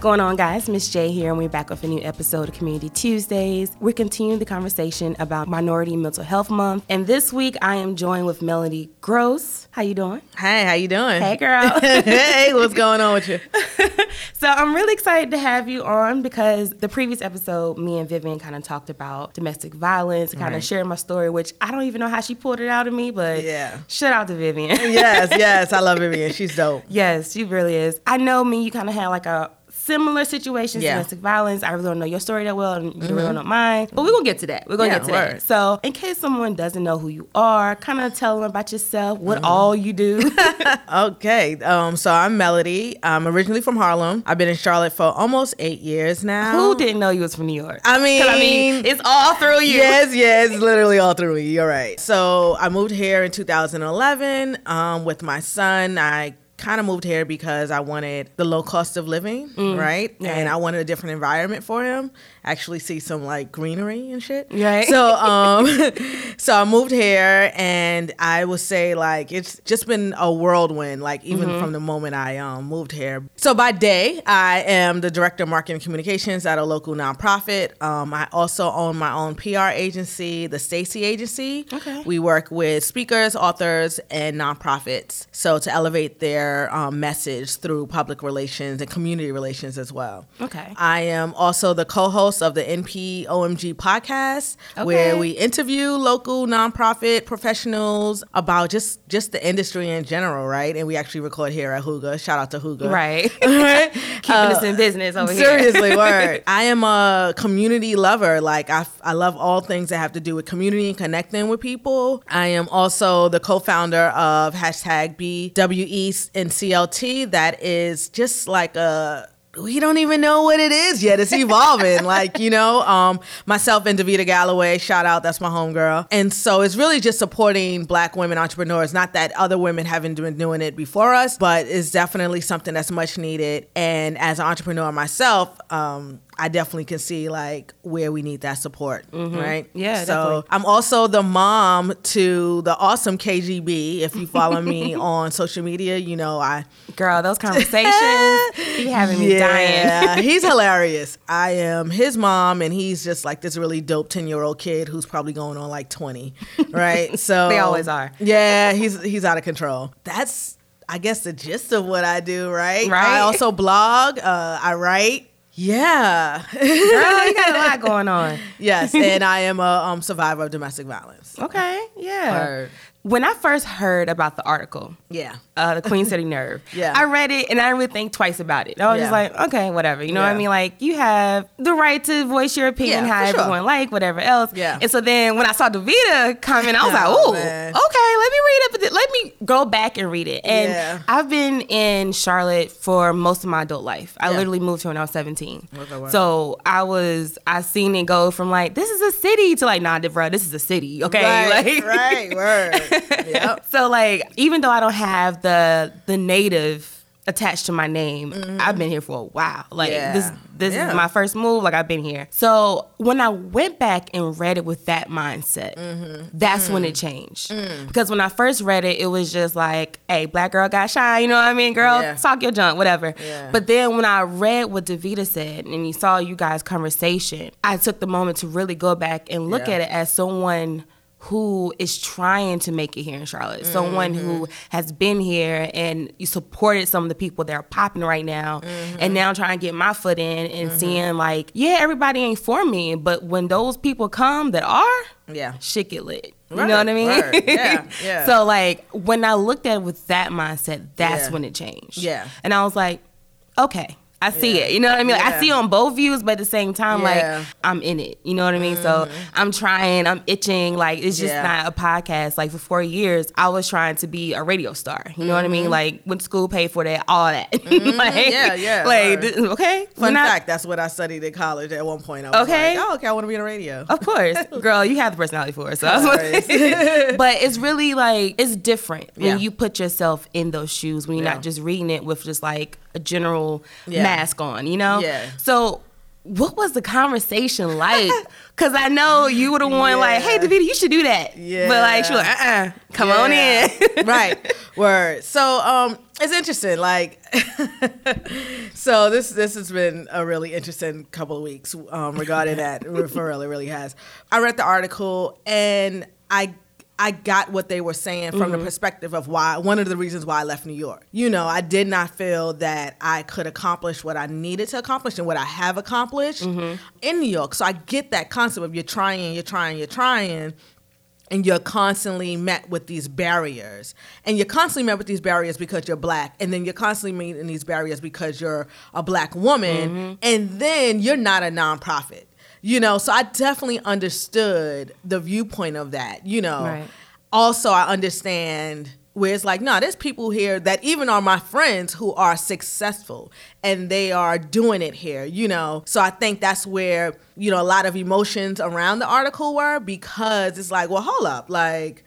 What's going on, guys? Miss J here, and we're back with a new episode of Community Tuesdays. We're continuing the conversation about Minority Mental Health Month, and this week I am joined with Melody Gross. How you doing? Hey, how you doing? Hey, girl. hey, what's going on with you? so I'm really excited to have you on because the previous episode, me and Vivian kind of talked about domestic violence, and kind of Right. shared my story, which I don't even know how she pulled it out of me, but Yeah. shout out to Vivian. yes, yes, I love Vivian. She's dope. Yes, she really is. I know me, you kind of had like a similar situations, Yeah. domestic violence. I really don't know your story that well, and you really don't know mine. But we're to get to that. We're going to Yeah, get to word. that. So, in case someone doesn't know who you are, kind of tell them about yourself, what Mm-hmm. all you do. Okay, um, so I'm Melody. I'm originally from Harlem. I've been in Charlotte for almost eight years now. who didn't know you was from New York? I mean, I mean, it's all through you. Yes, yes, literally all through me. You're right. So I moved here in 2011 um, with my son. I kind of moved here because I wanted the low cost of living, mm. right? Yeah. And I wanted a different environment for him. Actually, see some like greenery and shit. Right. So, um, so I moved here, and I would say like it's just been a whirlwind. Like even Mm-hmm. from the moment I um, moved here. So by day, I am the director of marketing communications at a local nonprofit. Um, I also own my own PR agency, the Stacy Agency. Okay. We work with speakers, authors, and nonprofits. So to elevate their um, message through public relations and community relations as well. Okay. I am also the co-host of the NP OMG podcast, where we interview local nonprofit professionals about just just the industry in general, right? And we actually record here at Huga. Shout out to Huga. Right. Right? Keeping Uh, us in business over here. Seriously, word. I am a community lover. Like I, I love all things that have to do with community and connecting with people. I am also the co-founder of hashtag BWE and CLT. That is just like a we don't even know what it is yet. It's evolving. like, you know, um, myself and Davita Galloway, shout out, that's my homegirl. And so it's really just supporting black women entrepreneurs. Not that other women haven't been doing it before us, but it's definitely something that's much needed. And as an entrepreneur myself, um, I definitely can see like where we need that support, right? Yeah, So definitely. I'm also the mom to the awesome KGB. If you follow me on social media, you know I Girl, those conversations, he having me yeah, dying. he's hilarious. I am his mom, and he's just like this really dope ten year old kid who's probably going on like twenty, right? So They always are. Yeah, he's he's out of control. That's I guess the gist of what I do, right? Right. I also blog. Uh, I write. Yeah. Girl, you got a lot going on. yes, and I am a um, survivor of domestic violence. Okay, yeah. When I first heard about the article, Yeah. uh, the Queen City Nerve. Yeah. I read it and I didn't really think twice about it. I was just like, okay, whatever. You know what I mean? Like, you have the right to voice your opinion, Yeah, how for sure. everyone like, whatever else. Yeah. And so then when I saw Davita comment, I was like, Oh, ooh, man. okay, let me read it. Let me go back and read it. And Yeah. I've been in Charlotte for most of my adult life. I Yeah. literally moved here when I was 17. Okay, wow. So I was, I seen it go from like, this is a city to like, nah, bro, this is a city. Okay. Right. Like- right. Word. Yep. so like, even though I don't have the the native attached to my name, I've been here for a while. Like Mm-hmm. Yeah. this this Yeah. is my first move. Like I've been here. So when I went back and read it with that mindset, Mm-hmm. that's when it Mm. changed. Because when I first read it, it was just like, "Hey, black girl got shine." You know what I mean, girl? Yeah. Talk your junk, whatever. But then when I read what Davita said and you saw you guys' conversation, I took the moment to really go back and look at it as someone who is trying to make it here in Charlotte. Someone who Mm-hmm. has been here and you supported some of the people that are popping right now. Mm-hmm. And now I'm trying to get my foot in and seeing like, yeah, everybody ain't for me, but when those people come that are, Yeah. shit get lit. You know what I mean? word. Yeah, yeah. so like when I looked at it with that mindset, that's Yeah. when it changed. Yeah. And I was like, okay. I see Yeah. it. You know what I mean? Like, I see on both views, but at the same time, Yeah. Mm-hmm. like I'm in it. You know what I mean? So I'm trying, I'm itching. Like it's just Yeah. not a podcast. Like for four years, I was trying to be a radio star. You know what I mean? Like when school, paid for that, all that. like, Mm-hmm. Yeah, yeah, Like okay. Fun not- fact, that's what I studied in college at one point. I was Okay. like, oh, okay, I want to be in the radio. Of course, girl, you have the personality for it. So that's what Hilarious. but it's really like it's different when Yeah. you put yourself in those shoes when you're Yeah. not just reading it with just like a general Yeah. mask on, you know? Yeah. So what was the conversation like? Because I know you would have one like, hey, Yeah. Davita, you should do that. Yeah. But like, she was like, uh-uh, come on in. right. Word. So um it's interesting. Like so this this has been a really interesting couple of weeks um regarding that. For it really has. I read the article and I I got what they were saying from the mm-hmm. perspective of why one of the reasons why I left New York. You know, I did not feel that I could accomplish what I needed to accomplish and what I have accomplished mm-hmm. in New York. So I get that concept of you're trying, you're trying, you're trying and you're constantly met with these barriers. And you're constantly met with these barriers because you're black and then you're constantly meeting these barriers because you're a black woman mm-hmm. and then you're not a nonprofit you know so i definitely understood the viewpoint of that you know. Right. also i understand where it's like no there's people here that even are my friends who are successful and they are doing it here you know. So i think that's where you know a lot of emotions around the article were because it's like well hold up like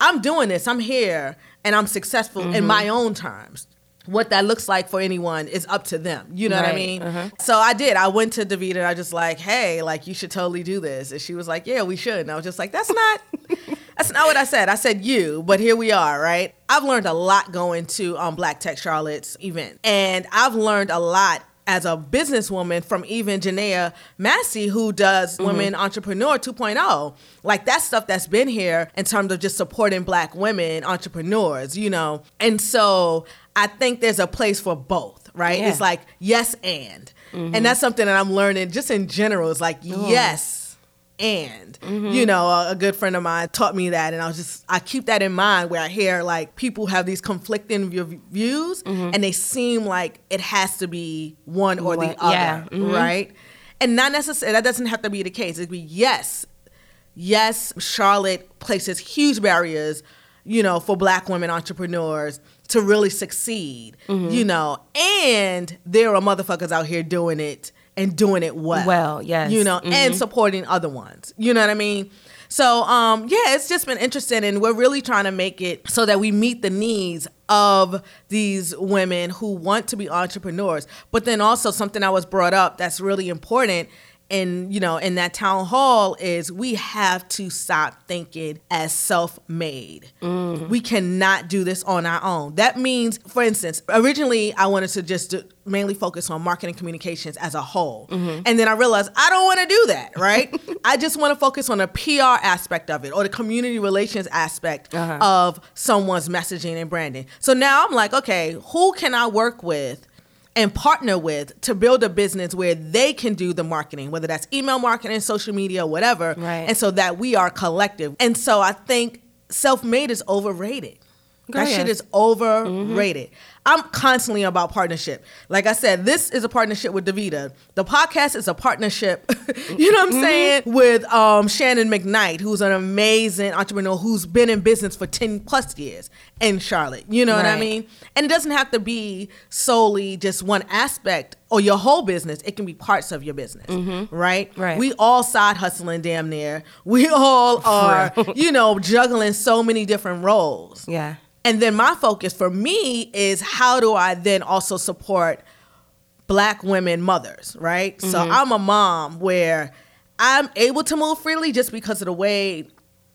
i'm doing this i'm here and i'm successful in mm-hmm. my own terms what that looks like for anyone is up to them. You know what I mean? uh-huh. So I did. I went to Davita and I just like, hey, like you should totally do this. And she was like, yeah, we should. And I was just like, that's not, that's not what I said. I said you, but here we are, right? I've learned a lot going to um, Black Tech Charlotte's event, and I've learned a lot as a businesswoman from even Janaea Massey, who does mm-hmm. Women Entrepreneur 2.0. Like that stuff that's been here in terms of just supporting black women entrepreneurs, you know? And so I think there's a place for both, right? Yeah. It's like yes and. And mm-hmm. that's something that I'm learning just in general. It's like yes and you know a, a good friend of mine taught me that and i was just i keep that in mind where i hear like people have these conflicting v- views and they seem like it has to be one or the other yeah, mhm. right? And not necessarily that doesn't have to be the case. It could be yes yes charlotte places huge barriers you know for black women entrepreneurs to really succeed Mm-hmm. you know and there are motherfuckers out here doing it and doing it well. Well, yes. you know and supporting other ones. You know what i mean? So um yeah it's just been interesting and we're really trying to make it so that we meet the needs of these women who want to be entrepreneurs. But then also something that was brought up that's really important and you know in that town hall is we have to stop thinking as self-made. We cannot do this on our own. That means for instance originally i wanted to just do, mainly focus on marketing communications as a whole. And then i realized i don't want to do that right? I just want to focus on the pr aspect of it or the community relations aspect Uh-huh. of someone's messaging and branding. So now i'm like okay who can i work with and partner with to build a business where they can do the marketing, whether that's email marketing, social media, whatever. Right. And so that we are collective. And so I think self made is overrated. Go That Girl, shit is overrated. Mm-hmm. I'm constantly about partnership. Like I said, this is a partnership with Davita. The podcast is a partnership, you know what I'm saying, with um, Shannon McKnight, who's an amazing entrepreneur who's been in business for 10 plus years in Charlotte. You know what I mean? And it doesn't have to be solely just one aspect or your whole business. It can be parts of your business, right? Right. We all side hustling damn near. We all are, you know, juggling so many different roles. Yeah. And then my focus for me is how do I then also support black women mothers, right? So mm-hmm. I'm a mom where I'm able to move freely just because of the way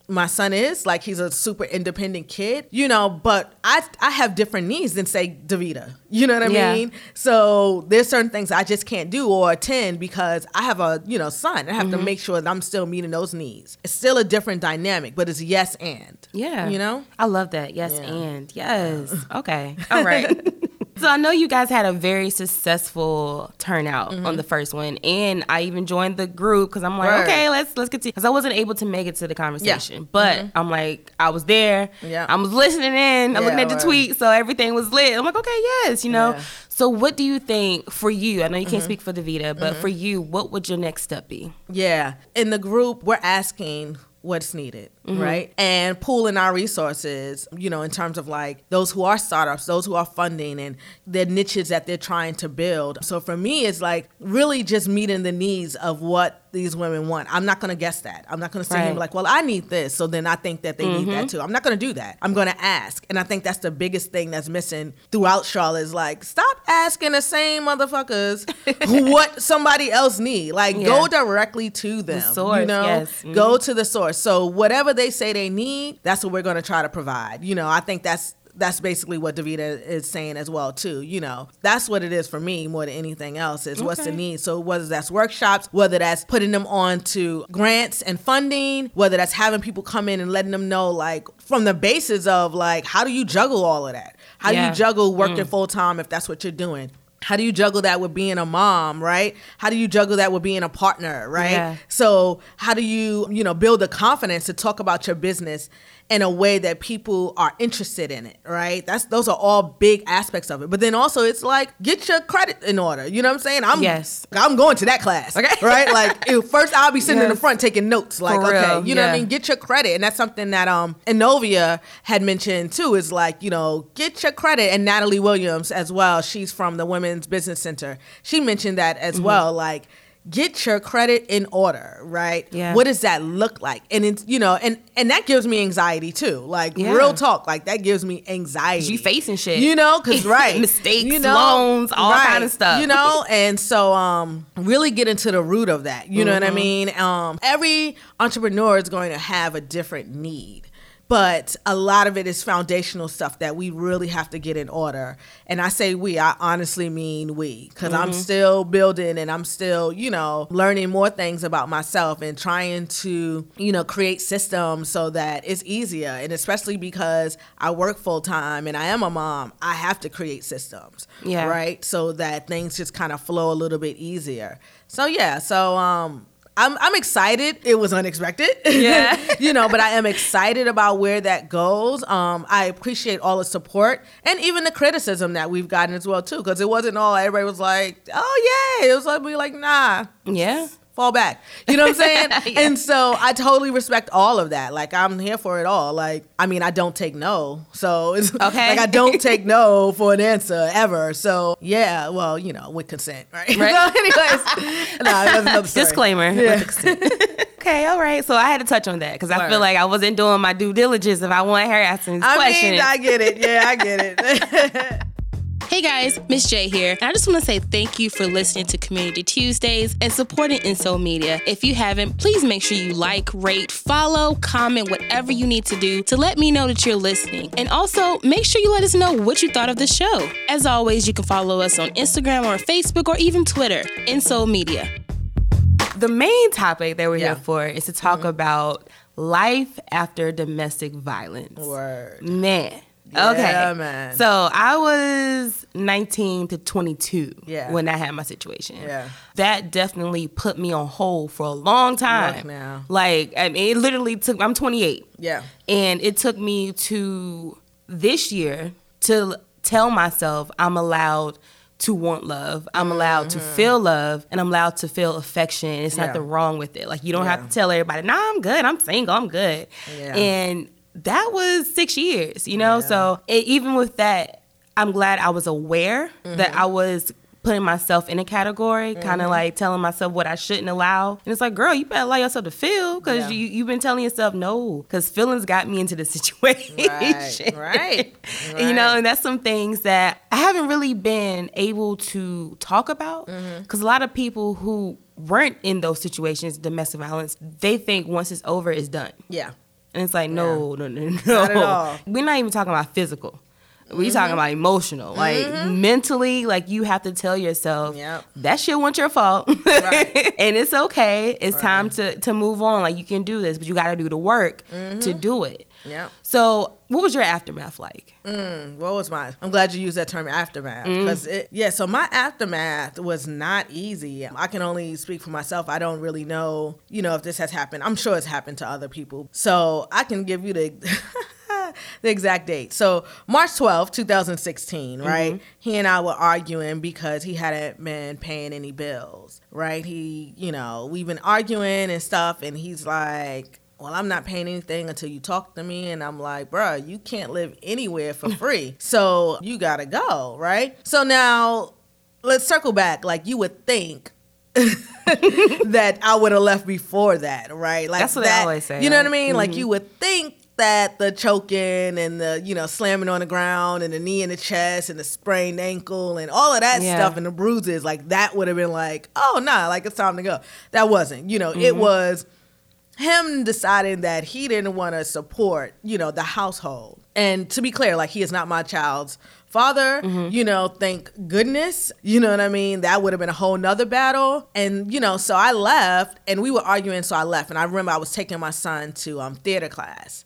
my son is. Like he's a super independent kid, you know, but I I have different needs than say Davita. You know what I Yeah. mean? So there's certain things I just can't do or attend because I have a, you know, son. I have to mm-hmm. make sure that I'm still meeting those needs. It's still a different dynamic, but it's yes and. Yeah. You know? I love that. Yes, Yeah. and yes. Okay. All right. So I know you guys had a very successful turnout on the mm-hmm. first one, and I even joined the group because I'm like, Word. okay, let's let's continue. Because I wasn't able to make it to the conversation, but mm-hmm. I'm like, I was there. Yeah. I was listening in. I'm Yeah, looking at the word. tweet, so everything was lit. I'm like, okay, yes, you know. Yeah. So what do you think for you? I know you can't mm-hmm. speak for Davita, but for you, what would your next step be? Yeah. In the group, we're asking what's needed. Right? And pooling our resources, you know, in terms of like those who are startups, those who are funding and the niches that they're trying to build. So for me, it's like really just meeting the needs of what these women want. I'm not going to guess that. I'm not going to say Right. like, well, I need this. So then I think that they need that too. I'm not going to do that. I'm going to ask. And I think that's the biggest thing that's missing throughout Charlotte is like, stop asking the same motherfuckers what somebody else need. Like go directly to them. source, you know, yes. Mhm. go to the source. So whatever they say they need, that's what we're going to try to provide. You know, I think that's that's basically what Davita is saying as well too. You know, that's what it is for me more than anything else is what's the need. So whether that's workshops, whether that's putting them on to grants and funding, whether that's having people come in and letting them know like from the basis of like how do you juggle all of that? How do you juggle working mm. full time if that's what you're doing? How do you juggle that with being a mom, right? How do you juggle that with being a partner, right? Yeah. So how do you, you know, build the confidence to talk about your business in a way that people are interested in it, right? That's those are all big aspects of it. But then also it's like get your credit in order. You know what I'm saying? I'm Yes. I'm going to that class. Okay. Right? Like ew, first I'll be sitting in the front taking notes. Like, For okay, real, you know what I mean? Get your credit. And that's something that um Inovia had mentioned too, is like, you know, get your credit. And Natalie Williams as well, she's from the Women's Business Center. She mentioned that as Mm-hmm. well. Like get your credit in order, right? Yeah. What does that look like? And it's you know, and and that gives me anxiety too. Like Yeah. real talk, like that gives me anxiety. You facing shit. You know, cause right. Mistakes, you know, loans, all kind of stuff. You know, and so um really get into the root of that. You know Mm-hmm. what I mean? Um every entrepreneur is going to have a different need. But a lot of it is foundational stuff that we really have to get in order. And I say we, I honestly mean we, because I'm Mm-hmm. still building and I'm still, you know, learning more things about myself and trying to, you know, create systems so that it's easier. And especially because I work full time and I am a mom, I have to create systems. Yeah. Right. So that things just kind of flow a little bit easier. So yeah. So, um, I'm, I'm excited. It was unexpected. Yeah. you know, but I am excited about where that goes. Um, I appreciate all the support and even the criticism that we've gotten as well too, because it wasn't all everybody was like, "Oh yeah," it was like we like, "Nah, Yeah. Fall back." You know what I'm saying? Yeah. And so I totally respect all of that. Like I'm here for it all. Like I mean, I don't take no, so it's Okay. like I don't take no for an answer ever. So yeah, well, you know, with consent, right? Right. so anyways, no, story. Disclaimer. Yeah. okay, all right. So I had to touch on that because I Word. feel like I wasn't doing my due diligence if I want her asking this I question. mean, I get it. Yeah, I get it. Hey guys, Miss J here. And I just want to say thank you for listening to Community Tuesdays and supporting Inso Media. If you haven't, please make sure you like, rate, follow, comment, whatever you need to do to let me know that you're listening. And also, make sure you let us know what you thought of the show. As always, you can follow us on Instagram or Facebook or even Twitter, Inso Media. the main topic that we're Yeah. here for is to talk mm-hmm. about life after domestic violence. Word. Man. Yeah, okay. man. So I was 19 to 22 Yeah. when I had my situation. Yeah. That definitely put me on hold for a long time. now. Like, I mean, it literally took, I'm 28. Yeah. And it took me to this year to tell myself I'm allowed to want love. I'm allowed to feel love and I'm allowed to feel affection. It's Mm-hmm. Yeah. nothing wrong with it. Like you don't Yeah. have to tell everybody, nah, I'm good. I'm single. I'm good. Yeah. And that was six years, you know? So e- even with that, I'm glad I was aware that Mm-hmm. I was putting myself in a category, kind of like telling myself what I shouldn't allow. And it's like, girl, you better allow yourself to feel because Yeah. you, you've been telling yourself no because feelings got me into the situation. Right, right, And, you know, and that's some things that I haven't really been able to talk about Mm-hmm. because a lot of people who weren't in those situations, domestic violence, they think once it's over, it's done. Yeah. And it's like, no, no, no, no. Not at all. Mm-hmm. We're not even talking about physical. We're talking about emotional. Like mentally, like you have to tell yourself Yep. that shit wasn't your fault. Right. and it's okay. It's time to, to move on. Like you can do this, but you gotta do the work Mm-hmm. to do it. Yep. So what was your aftermath like? Mm, what was mine? I'm glad you used that term aftermath mm. because it. Yeah. So my aftermath was not easy. I can only speak for myself. I don't really know, you know, if this has happened. I'm sure it's happened to other people. So I can give you the. the exact date. So March 12th, 2016, mm-hmm. right? He and I were arguing because he hadn't been paying any bills, right? He, you know, we've been arguing and stuff, and he's like, well, I'm not paying anything until you talk to me. And I'm like, bruh, you can't live anywhere for free. so you gotta go, right? So now let's circle back. Like you would think that I would have left before that, right? Like That's what that, they always say, You know what I mean? Like mm-hmm. you would think that the choking and the you know slamming on the ground and the knee in the chest and the sprained ankle and all of that Yeah. stuff and the bruises like that would have been like oh nah like it's time to go that wasn't you know it mm-hmm. was him deciding that he didn't want to support, you know, the household. And to be clear, like he is not my child's father, you know, thank goodness. You know what I mean? That would have been a whole nother battle. And, you know, so I left and we were arguing, so I left. And I remember I was taking my son to um theater class.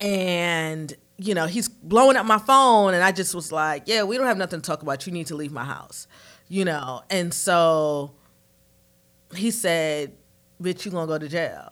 And you know, he's blowing up my phone and I just was like, Yeah, we don't have nothing to talk about. You need to leave my house. You know, and so he said, Bitch, you gonna go to jail.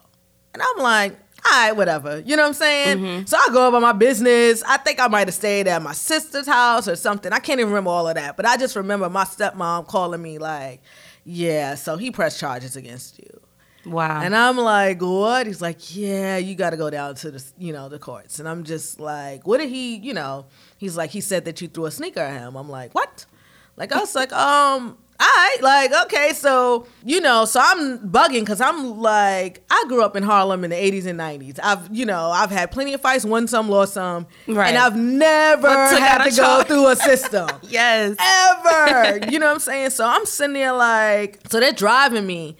And I'm like, all right, whatever. You know what I'm saying? So I go about my business. I think I might have stayed at my sister's house or something. I can't even remember all of that. But I just remember my stepmom calling me like, yeah, so he pressed charges against you. Wow. And I'm like, what? He's like, yeah, you got to go down to the, you know, the courts. And I'm just like, what did he, you know? He's like, he said that you threw a sneaker at him. I'm like, what? Like I was like, um, all right, like okay, so you know, so I'm bugging because I'm like, I grew up in Harlem in the 80s and 90s. I've, you know, I've had plenty of fights, won some, lost some, Right. and I've never had to go through a system yes. ever. you know what I'm saying? So I'm sitting there like, so they're driving me.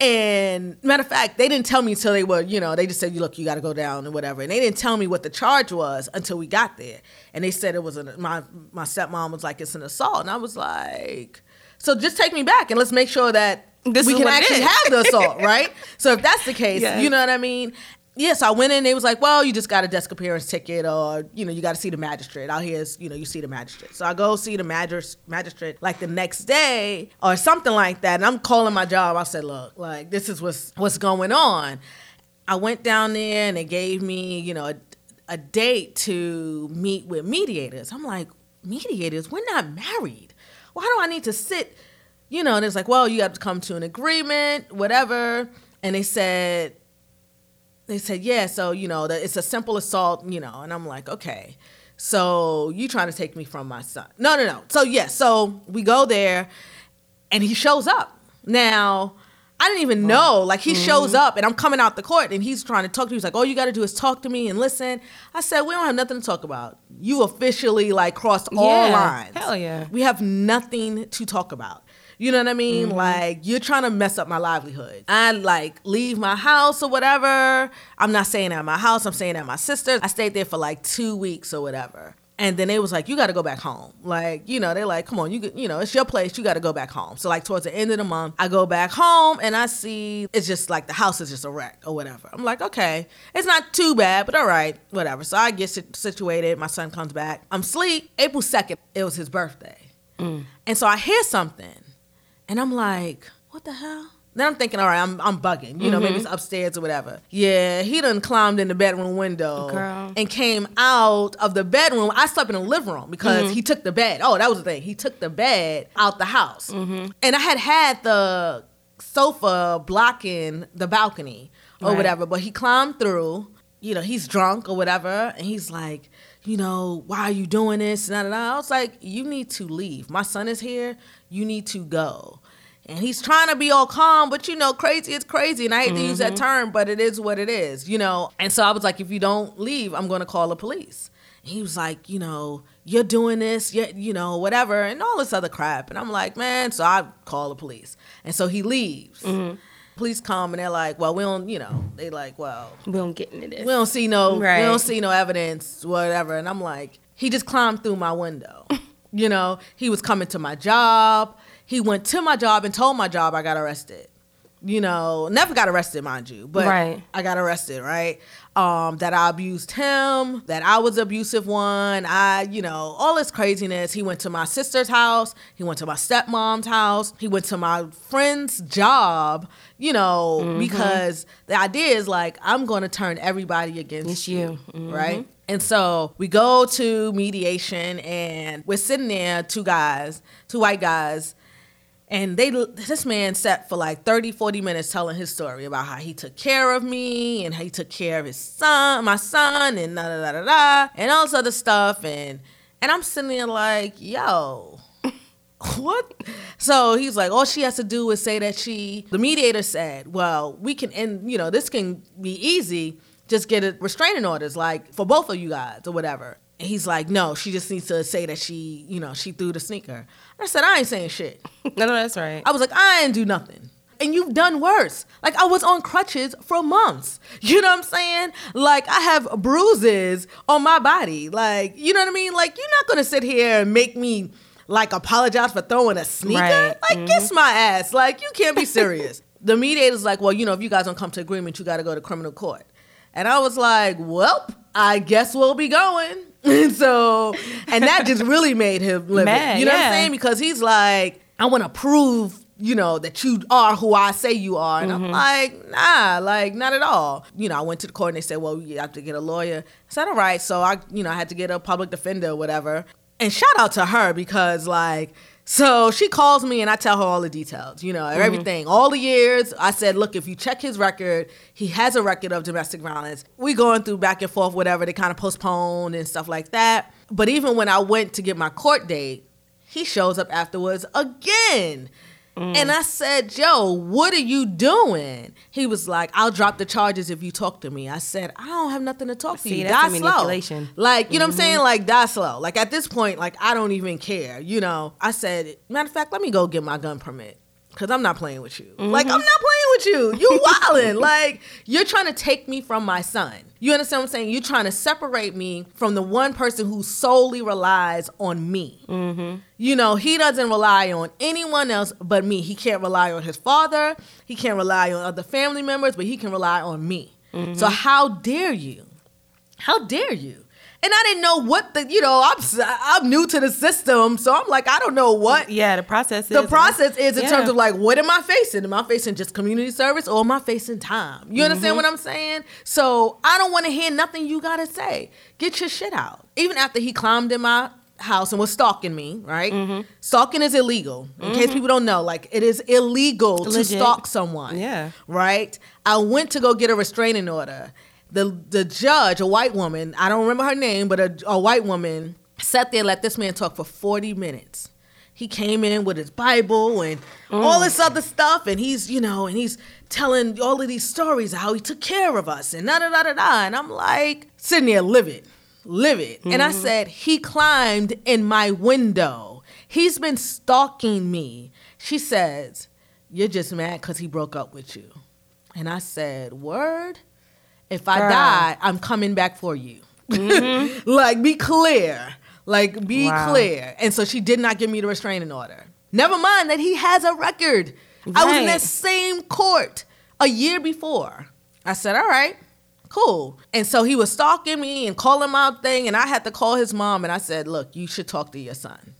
And matter of fact, they didn't tell me until they were, you know, they just said, "You look, you got to go down and whatever. And they didn't tell me what the charge was until we got there. And they said it was an, my my stepmom was like, it's an assault. And I was like, so just take me back and let's make sure that This we can actually have the assault, right? So if that's the case, Yes. you know what I mean? Yeah, so I went in. They was like, "Well, you just got a desk appearance ticket, or you know, you got to see the magistrate." Out here, is, you know, you see the magistrate. So I go see the magis- magistrate like the next day or something like that. And I'm calling my job. I said, "Look, like this is what's what's going on." I went down there and they gave me, you know, a, a date to meet with mediators. I'm like, mediators? We're not married. Why do I need to sit? You know, and it's like, well, you have to come to an agreement, whatever. And they said, they said, yeah, so, you know, that it's a simple assault, you know. And I'm like, okay. So you trying to take me from my son. No, no, no. So, yeah, so we go there and he shows up. Now, I didn't even know. Like he shows up and I'm coming out the court and he's trying to talk to me. He's like, All you gotta do is talk to me and listen. I said, We don't have nothing to talk about. You officially like crossed all Yeah. lines. Hell yeah. We have nothing to talk about. You know what I mean? Mm-hmm. Like you're trying to mess up my livelihood. I like leave my house or whatever. I'm not staying at my house. I'm staying at my sister's. I stayed there for like two weeks or whatever. And then they was like, you got to go back home. Like, you know, they're like, come on, you you know, it's your place. You got to go back home. So like towards the end of the month, I go back home and I see it's just like the house is just a wreck or whatever. I'm like, okay, it's not too bad, but all right, whatever. So I get situated. My son comes back. I'm asleep. April 2nd, it was his birthday. Mm. And so I hear something. And I'm like, what the hell? Then I'm thinking, all right, I'm I'm bugging. You know, maybe mm-hmm. it's upstairs or whatever. Yeah, he done climbed in the bedroom window Girl. and came out of the bedroom. I slept in the living room because mm-hmm. he took the bed. Oh, that was the thing. He took the bed out the house. Mm-hmm. And I had had the sofa blocking the balcony or Right. whatever, but he climbed through. You know, he's drunk or whatever, and he's like, you know, why are you doing this? And I was like, you need to leave. My son is here. You need to go. And he's trying to be all calm, but you know, crazy is crazy. And I hate to use that mm-hmm. term, but it is what it is, you know. And so I was like, if you don't leave, I'm going to call the police. And he was like, you know, you're doing this, you you know, whatever, and all this other crap. And I'm like, man, so I call the police. And so he leaves. Mm-hmm. Police come and they're like, well, we don't, you know, they like, well, We don't get into this. we don't see no Right. we don't see no evidence whatever and i'm like he just climbed through my window you know he was coming to my job he went to my job and told my job i got arrested you know never got arrested mind you but Right. i got arrested right um that i abused him that i was abusive one i you know all this craziness he went to my sister's house he went to my stepmom's house he went to my friend's job you know Mm-hmm. because the idea is like i'm going to turn everybody against It's you. Mhm. right? And so we go to mediation and we're sitting there, two guys, two white guys, And they this man sat for like 30, 40 minutes telling his story about how he took care of me and how he took care of his son, my son, and da da da da da, and all this other stuff. And and I'm sitting there like, yo, what? So he's like, all she has to do is say that she, the mediator said, well, we can end, you know, this can be easy. Just get a restraining orders, like for both of you guys or whatever. And he's like, no, she just needs to say that she, you know, she threw the sneaker. I said, I ain't saying shit. no, no, that's right. I was like, I ain't do nothing. And you've done worse. Like I was on crutches for months. You know what I'm saying? Like I have bruises on my body. Like, you know what I mean? Like you're not gonna sit here and make me like apologize for throwing a sneaker. Right. Like Mm-hmm. kiss my ass. Like you can't be serious. the mediator's like, well, you know, if you guys don't come to agreement, you got to go to criminal court. And I was like, well, I guess we'll be going. And so, and that just really made him livid. Mad, you know what. I'm saying? Because he's like, I want to prove, you know, that you are who I say you are. And Mm-hmm. I'm like, nah, like not at all. You know, I went to the court and they said, well, you have to get a lawyer. I said, all right. So I, you know, I had to get a public defender or whatever. And shout out to her because like, so she calls me and I tell her all the details, you know, mm-hmm. everything, all the years. I said, look, if you check his record, he has a record of domestic violence. We going through back and forth, whatever. They kind of postponed and stuff like that. But even when I went to get my court date, he shows up afterwards again. And I said, Joe, what are you doing? He was like, I'll drop the charges if you talk to me. I said, I don't have nothing to talk to See, you. that's Die slow. manipulation. Like, you know what I'm mm-hmm. saying? Like, die slow. Like, at this point, like, I don't even care. You know, I said, matter of fact, let me go get my gun permit. Cause I'm not playing with you. Like I'm not playing with you. You mm-hmm. wildin'. like you're trying to take me from my son. You understand what I'm saying? You're trying to separate me from the one person who solely relies on me. Mm-hmm. You know, he doesn't rely on anyone else but me. He can't rely on his father. He can't rely on other family members, but he can rely on me. Mm-hmm. So how dare you? How dare you? And I didn't know what the, you know, I'm I'm new to the system, so I'm like, I don't know what Yeah, the process is. the process is in Yeah. terms of like, what am I facing? Am I facing just community service or am I facing time? You understand Mm-hmm. what I'm saying? So I don't want to hear nothing you gotta say. Get your shit out. Even after he climbed in my house and was stalking me, right? Mm-hmm. Stalking is illegal. In case people don't know, like it is illegal to stalk someone. Yeah. Right? I went to go get a restraining order. The the judge, a white woman, I don't remember her name, but a, a white woman sat there and let this man talk for 40 minutes. He came in with his Bible and all this mm. other stuff, and he's, you know, and he's telling all of these stories of how he took care of us and da da da da da. And I'm like sitting there livid, livid. And I mm-hmm. said, he climbed in my window. He's been stalking me. She says, You're just mad because he broke up with you. And I said, Word? If I Girl. die, I'm coming back for you. like, be clear. Like, be Wow. clear. And so she did not give me the restraining order. Never mind that he has a record. I was in Right. that same court a year before. I said, all right, cool. And so he was stalking me and calling my thing, and I had to call his mom, and I said, look, you should talk to your son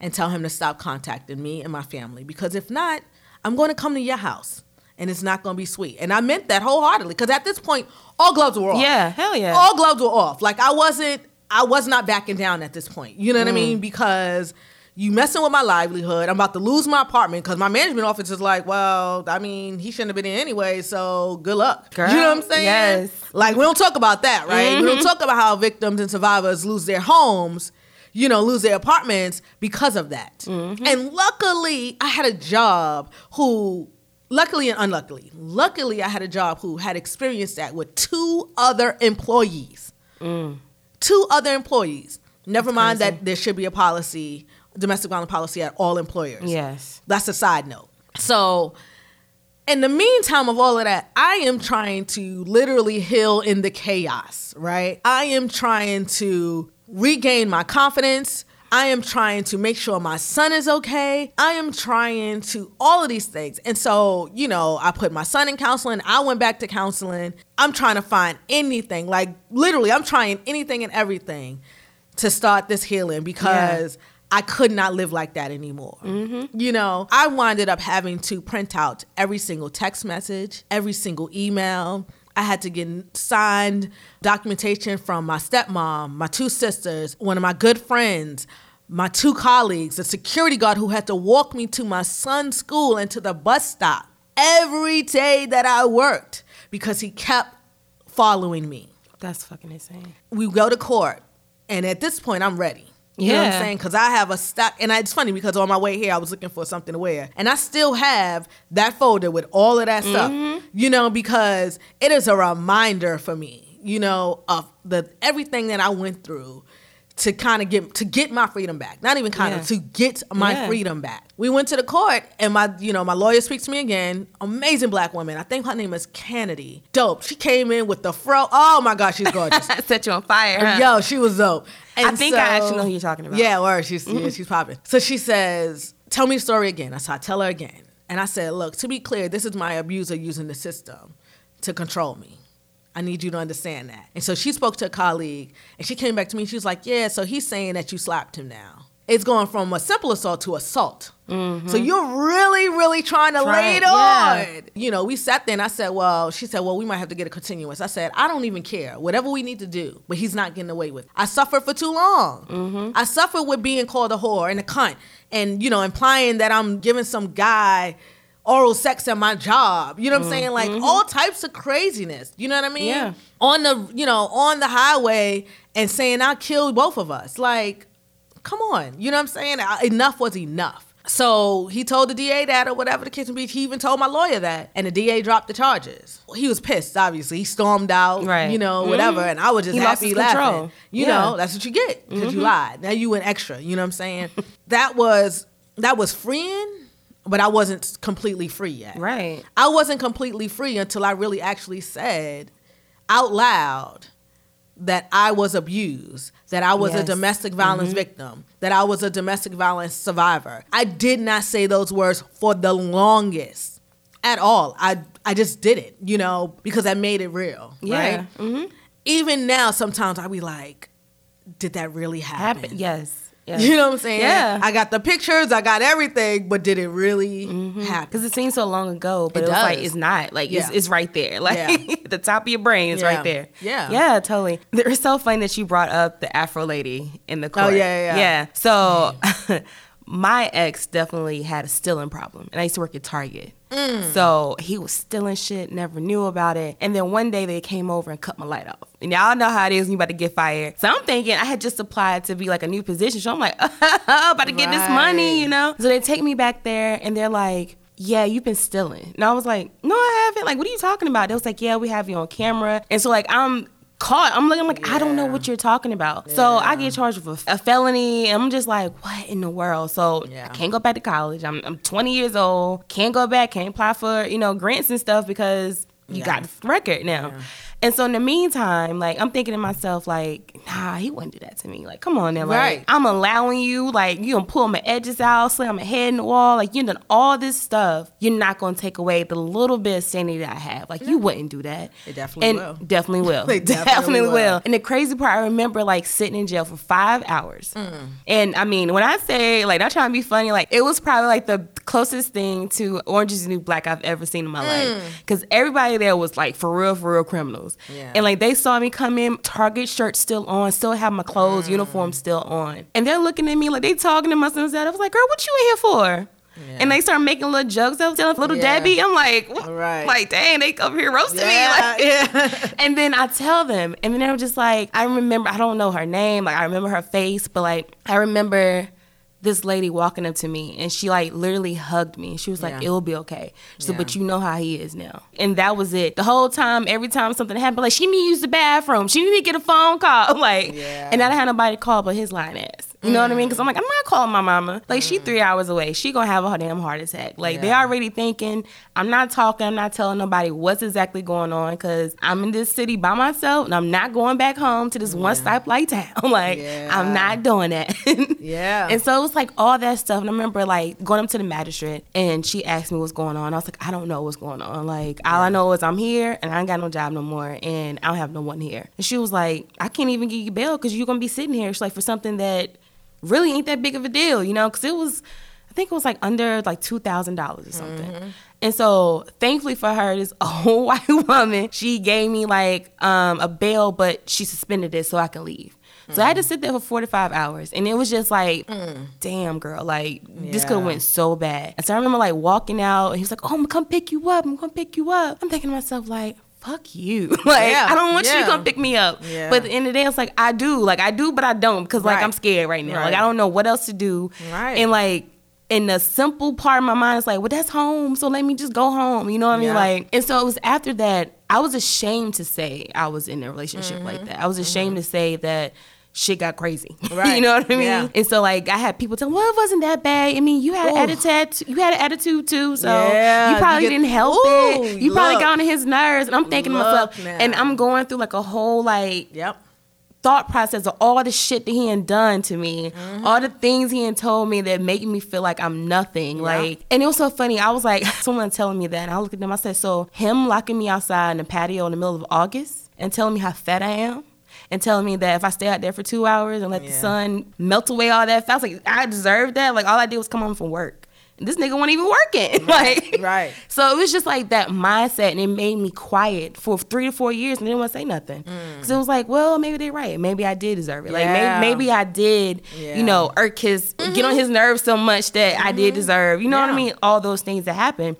and tell him to stop contacting me and my family because if not, I'm going to come to your house and it's not going to be sweet. And I meant that wholeheartedly because at this point, all gloves were off. Yeah, hell yeah. All gloves were off. Like I wasn't, I was not backing down at this point. You know what I Mm. mean? Because you messing with my livelihood. I'm about to lose my apartment because my management office is like, well, I mean, he shouldn't have been in anyway, so good luck. Girl, you know what I'm saying? yes. Like we don't talk about that, right? We don't talk about how victims and survivors lose their homes, you know, lose their apartments because of that. And luckily, I had a job who luckily and unluckily, luckily I had a job who had experienced that with two other employees. Mm. Two other employees. Never mind crazy. that there should be a policy, domestic violence policy at all employers. Yes. That's a side note. So, in the meantime of all of that, I am trying to literally heal in the chaos, right? I am trying to regain my confidence. I am trying to make sure my son is okay. I am trying to all of these things. And so, you know, I put my son in counseling. I went back to counseling. I'm trying to find anything, like literally, I'm trying anything and everything to start this healing because I could not live like that anymore. Mm-hmm. You know, I winded up having to print out every single text message, every single email. I had to get signed documentation from my stepmom, my two sisters, one of my good friends, my two colleagues, the security guard who had to walk me to my son's school and to the bus stop every day that I worked because he kept following me. That's fucking insane. We go to court, and at this point, I'm ready. You know what I'm Yeah. saying? Because I have a stock, and it's funny because on my way here, I was looking for something to wear, and I still have that folder with all of that stuff. Mm-hmm. You know, because it is a reminder for me, you know, of the everything that I went through to kind of get to get my freedom back. Not even kind Yeah. of to get my Yeah. freedom back. We went to the court, and my you know my lawyer speaks to me again. Amazing black woman. I think her name is Kennedy. Dope. She came in with the fro. Oh my gosh, she's gorgeous. Set you on fire. Huh? Yo, she was dope. I And think I actually know who you're talking about. Yeah, or She's yeah, mm-hmm. she's popping. So she says, "Tell me the story again." I said, I "Tell her again." And I said, "Look, to be clear, this is my abuser using the system to control me. I need you to understand that." And so she spoke to a colleague, and she came back to me. And she was like, "Yeah, so he's saying that you slapped him now." It's going from a simple assault to assault. So you're really, really trying to lay it yeah. on. You know, we sat there and I said, Well, she said, Well, we might have to get a continuous. I said, I don't even care. Whatever we need to do, but he's not getting away with. I suffered for too long. Mm-hmm. I suffered with being called a whore and a cunt and, you know, implying that I'm giving some guy oral sex at my job. You know what I'm saying? Like all types of craziness. You know what I mean? Mm-hmm. Yeah. On the, you know, on the highway and saying I'll kill both of us. Like, come on. You know what I'm saying? Enough was enough. So he told the DA that or whatever the case may be. He even told my lawyer that. And the DA dropped the charges. He was pissed, obviously. He stormed out, Right. you know, whatever. And I was just He happy laughing. control. You Yeah. know, that's what you get because you lied. Now you went extra. You know what I'm saying? that was that was freeing, but I wasn't completely free yet. Right. I wasn't completely free until I really actually said out loud that I was abused, that I was a domestic violence mm-hmm. victim, that I was a domestic violence survivor. I did not say those words for the longest at all. I I just did it, you know, because I made it real. Yeah. Right? Mm-hmm. Even now, sometimes I be like, did that really happen? Happen. Yes. You know what I'm saying? Yeah. I got the pictures, I got everything, but did it really mm-hmm. happen? Because it seems so long ago, but It it, was like it's not. Like it's, Yeah. it's right there. Like Yeah. the top of your brain is right there. Yeah. Yeah, totally. It's so funny that you brought up the Afro lady in the oh, court. Oh, yeah, yeah, yeah. So mm-hmm. my ex definitely had a stealing problem. And I used to work at Target. Mm. So he was stealing shit, never knew about it. And then one day they came over and cut my light off. And y'all know how it is when you about to get fired. So I'm thinking I had just applied to be like a new position. So I'm like, oh, about to get this money, you know? So they take me back there and they're like, yeah, you've been stealing. And I was like, no, I haven't. Like, what are you talking about? They was like, yeah, we have you on camera. And so, like, I'm caught. I'm looking like, I don't know what you're talking about. So I get charged with a felony. And I'm just like, what in the world? So Yeah. I can't go back to college. I'm, I'm 20 years old. Can't go back. Can't apply for, you know, grants and stuff because you Yeah. got this record now. And so in the meantime, like I'm thinking to myself, like, nah, he wouldn't do that to me. Like, come on now, like Right. I'm allowing you, like you gonna pull my edges out, slam my head in the wall, like you done all this stuff. You're not gonna take away the little bit of sanity that I have. Like you wouldn't do that. It definitely and will. Definitely will. They definitely will. will. And the crazy part, I remember like sitting in jail for five hours. Mm. And I mean, when I say like not trying to be funny, like it was probably like the closest thing to Orange is the New Black I've ever seen in my life. Because everybody there was like for real, for real criminals. Mm. Yeah. And like they saw me come in, Target shirt still on, still have my clothes, Mm. uniform still on. And they're looking at me like they talking to myself. I was like, girl, what you in here for? And they start making little jokes. I was telling little Yeah. Debbie, I'm like. Right. like, dang, they over here roasting me. Like, yeah. and then I tell them, and then I'm just like, I remember, I don't know her name, like I remember her face, but like I remember this lady walking up to me and she like literally hugged me. She was like, Yeah. "It'll be okay." She said, "But you know how he is now." And that was it. The whole time, every time something happened, like she need to use the bathroom, she need to get a phone call, like, Yeah. and I didn't have nobody to call but his line ass. You know what I mean? Mm-hmm. Because I'm like, I'm not calling my mama. Like she mm-hmm. three hours away. She gonna have a damn heart attack. Like they Yeah. already thinking I'm not talking. I'm not telling nobody what's exactly going on because I'm in this city by myself and I'm not going back home to this one stoplight town. like Yeah. I'm not doing that. Yeah. And so it was like all that stuff. And I remember like going up to the magistrate and she asked me what's going on. I was like, I don't know what's going on. Like all I know is I'm here and I ain't got no job no more and I don't have no one here. And she was like, I can't even give you bail because you're gonna be sitting here. She's like for something that really ain't that big of a deal, you know? Because it was, I think it was like under like two thousand dollars or something. Mm-hmm. And so thankfully for her, this old white woman, she gave me like um, a bail, but she suspended it so I can leave. So I had to mm. sit there for 45 hours. And it was just like, mm. damn, girl, like, this could have went so bad. And so I remember like walking out and he was like, oh, I'm gonna come pick you up. I'm gonna pick you up. I'm thinking to myself, like, fuck you. like, Yeah, I don't want you to come pick me up. Yeah. But at the end of the day, it's like, I do. Like, I do, but I don't because like Right. I'm scared right now. Like, I don't know what else to do. Right. And like, and the simple part of my mind is like, well, that's home. So let me just go home. You know what I mean? Yeah. Like, and so it was after that, I was ashamed to say I was in a relationship Mm-hmm. like that. I was ashamed to say that shit got crazy. Right. you know what I mean? Yeah. And so like I had people tell me, well, it wasn't that bad. I mean, you had Ooh. attitude, you had an attitude too, so Yeah, you probably you get- didn't help Ooh, it. You probably got on his nerves. And I'm thinking to myself, now. and I'm going through like a whole like Yep. thought process of all the shit that he had done to me, Mm-hmm. all the things he had told me that make me feel like I'm nothing. Like, and it was so funny. I was like, someone telling me that, and I looked at them. I said, so him locking me outside in the patio in the middle of August and telling me how fat I am. And telling me that if I stay out there for two hours and let the sun melt away all that was like, I deserve that. Like all I did was come home from work. And this nigga wasn't even working. like right. so it was just like that mindset, and it made me quiet for three to four years, and didn't want to say nothing. Because it was like, well, maybe they're right. Maybe I did deserve it. Like Mm. Yeah. maybe, maybe I did, Yeah. you know, irk his, get on his nerves so much that I did deserve. You know what I mean? All those things that happen.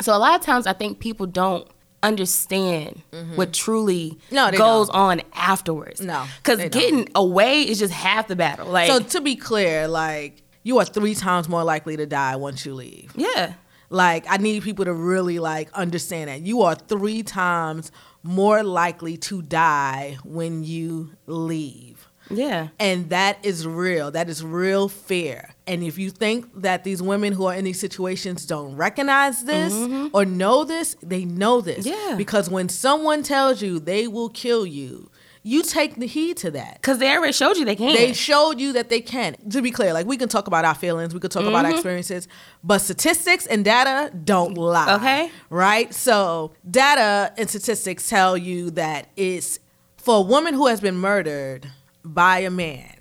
So a lot of times, I think people don't understand mm-hmm. what truly No, goes don't. on afterwards. No, because they don't. getting away is just half the battle. Like, So to be clear, like you are three times more likely to die once you leave. yeah, Like I need people to really like understand that you are three times more likely to die when you leave. yeah. And that is real. That is real fear. And if you think that these women who are in these situations don't recognize this mm-hmm. or know this, they know this. Yeah. Because when someone tells you they will kill you, you take the heed to that. Because they already showed you they can. They showed you that they can. To be clear, like we can talk about our feelings, we could talk about our mm-hmm. experiences, but statistics and data don't lie. Okay. Right? So, data and statistics tell you that it's for a woman who has been murdered by a man,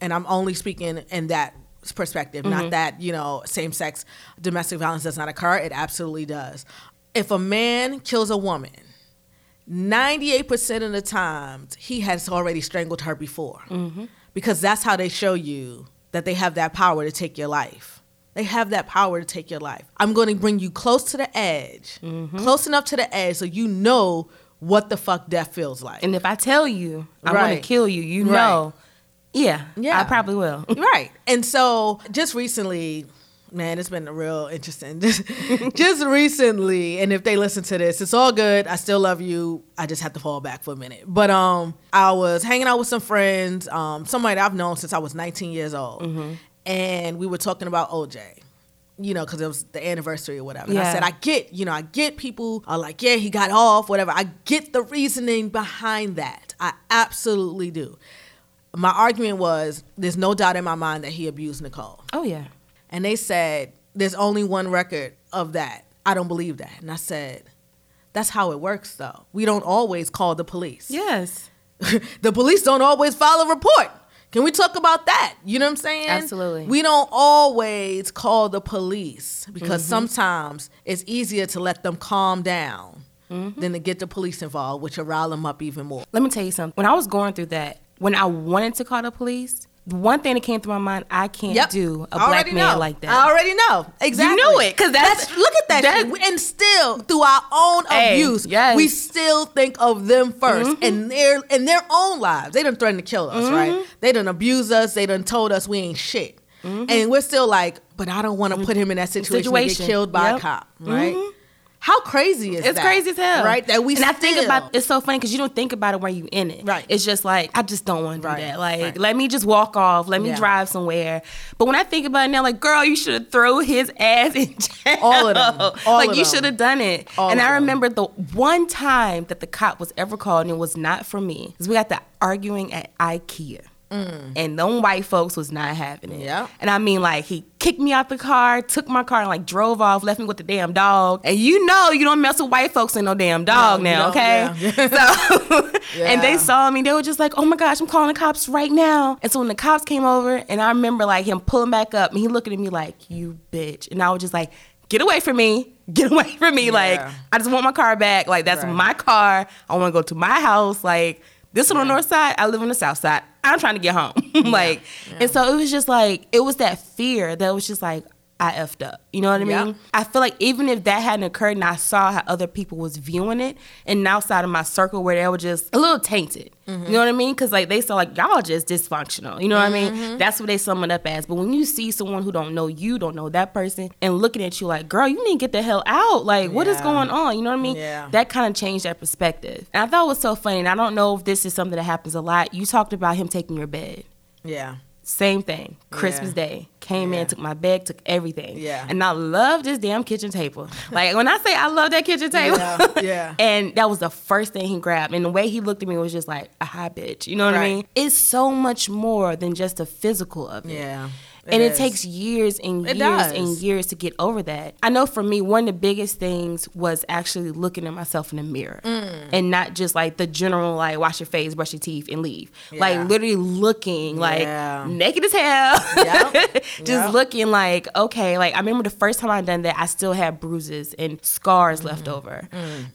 and I'm only speaking in that perspective, not mm-hmm. that, you know, same sex domestic violence does not occur. It absolutely does. If a man kills a woman, 98% of the times he has already strangled her before mm-hmm. because that's how they show you that they have that power to take your life they have that power to take your life i'm going to bring you close to the edge mm-hmm. close enough to the edge so you know what the fuck death feels like And if I tell you I'm Right. going to kill you, you Right. know, yeah, Yeah. I probably will. right and so just recently man it's been real interesting just, recently and if they listen to this it's all good i still love you i just have to fall back for a minute but um i was hanging out with some friends um somebody i've known since i was 19 years old and we were talking about oj you know, because it was the anniversary or whatever. And I said, I get, you know, I get people are like, yeah, he got off, whatever. I get the reasoning behind that. I absolutely do. My argument was, there's no doubt in my mind that he abused Nicole. Oh yeah. And they said, there's only one record of that. I don't believe that. And I said, that's how it works, though. We don't always call the police. Yes. the police don't always file a report. Can we talk about that? You know what I'm saying? Absolutely. We don't always call the police because Mm-hmm. sometimes it's easier to let them calm down Mm-hmm. than to get the police involved, which will rile them up even more. Let me tell you something. When I was going through that, when I wanted to call the police, the one thing that came through my mind, I can't do a black man know. like that. I already know. Exactly. You knew it. Because that's- look at that, that- shit. And still, through our own Hey, abuse, yes. Mm-hmm. we still think of them 1st and their in their own lives. They done threatened to kill us, right? They done abused us. They done told us we ain't shit, and we're still like, but I don't want to put him in that situation, to get Mm-hmm. Killed by a cop, right? How crazy is It's that? It's crazy as hell, right? That we and I think about it's so funny because you don't think about it when you in it. Right. It's just like I just don't want to Right, do that. Like right. let me just walk off. Let me Yeah. drive somewhere. But when I think about it now, like girl, you should have throw his ass in jail. All of them. All like of you should have done it. All and I remember the one time that the cop was ever called and it was not for me because we got the arguing at IKEA. And them white folks was not having it. Mm. Yeah. And I mean, like, he kicked me out the car, took my car, and like drove off, left me with the damn dog. And you know, you don't mess with white folks and no damn dog No, now, okay? So, and they saw me, they were just like, oh my gosh, I'm calling the cops right now. And so when the cops came over, and I remember like him pulling back up, and he looking at me like, you bitch. And I was just like, get away from me. Get away from me. Like, I just want my car back. Like, that's Right. my car. I want to go to my house. Like, this one on the north side, I live on the south side. I'm trying to get home. like, and so it was just like, it was that fear that was just like, I effed up. You know what I mean? Yeah. I feel like even if that hadn't occurred and I saw how other people was viewing it and outside of my circle where they were just a little tainted. Mm-hmm. You know what I mean? Because like they saw like y'all just dysfunctional. You know what I mean? That's what they sum it up as. But when you see someone who don't know you, don't know that person, and looking at you like, girl, you need to get the hell out. Like, what is going on? You know what I mean? Yeah. That kind of changed that perspective. And I thought it was so funny. And I don't know if this is something that happens a lot. You talked about him taking your bed. Yeah. Same thing. Christmas Yeah. Day. Came Yeah. in, took my bag, took everything. Yeah. And I love this damn kitchen table. Like when I say I love that kitchen table. Yeah, yeah. and that was the first thing he grabbed. And the way he looked at me was just like, a high bitch. You know what I mean? It's so much more than just the physical of it. Yeah. And it takes years and It years does. and years to get over that. I know for me, one of the biggest things was actually looking at myself in the mirror Mm. and not just like the general, like, wash your face, brush your teeth, and leave. Yeah. Like, literally looking like Yeah. naked as hell. Yep. just Yep. looking like, okay, like, I remember the first time I done that, I still had bruises and scars Mm. left over.